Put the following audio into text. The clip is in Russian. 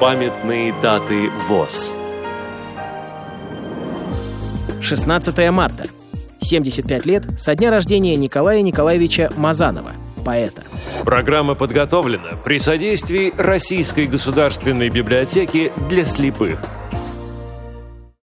Памятные даты ВОЗ. 16 марта. 75 лет со дня рождения Николая Николаевича Мазанова, поэта. Программа подготовлена при содействии Российской государственной библиотеки для слепых –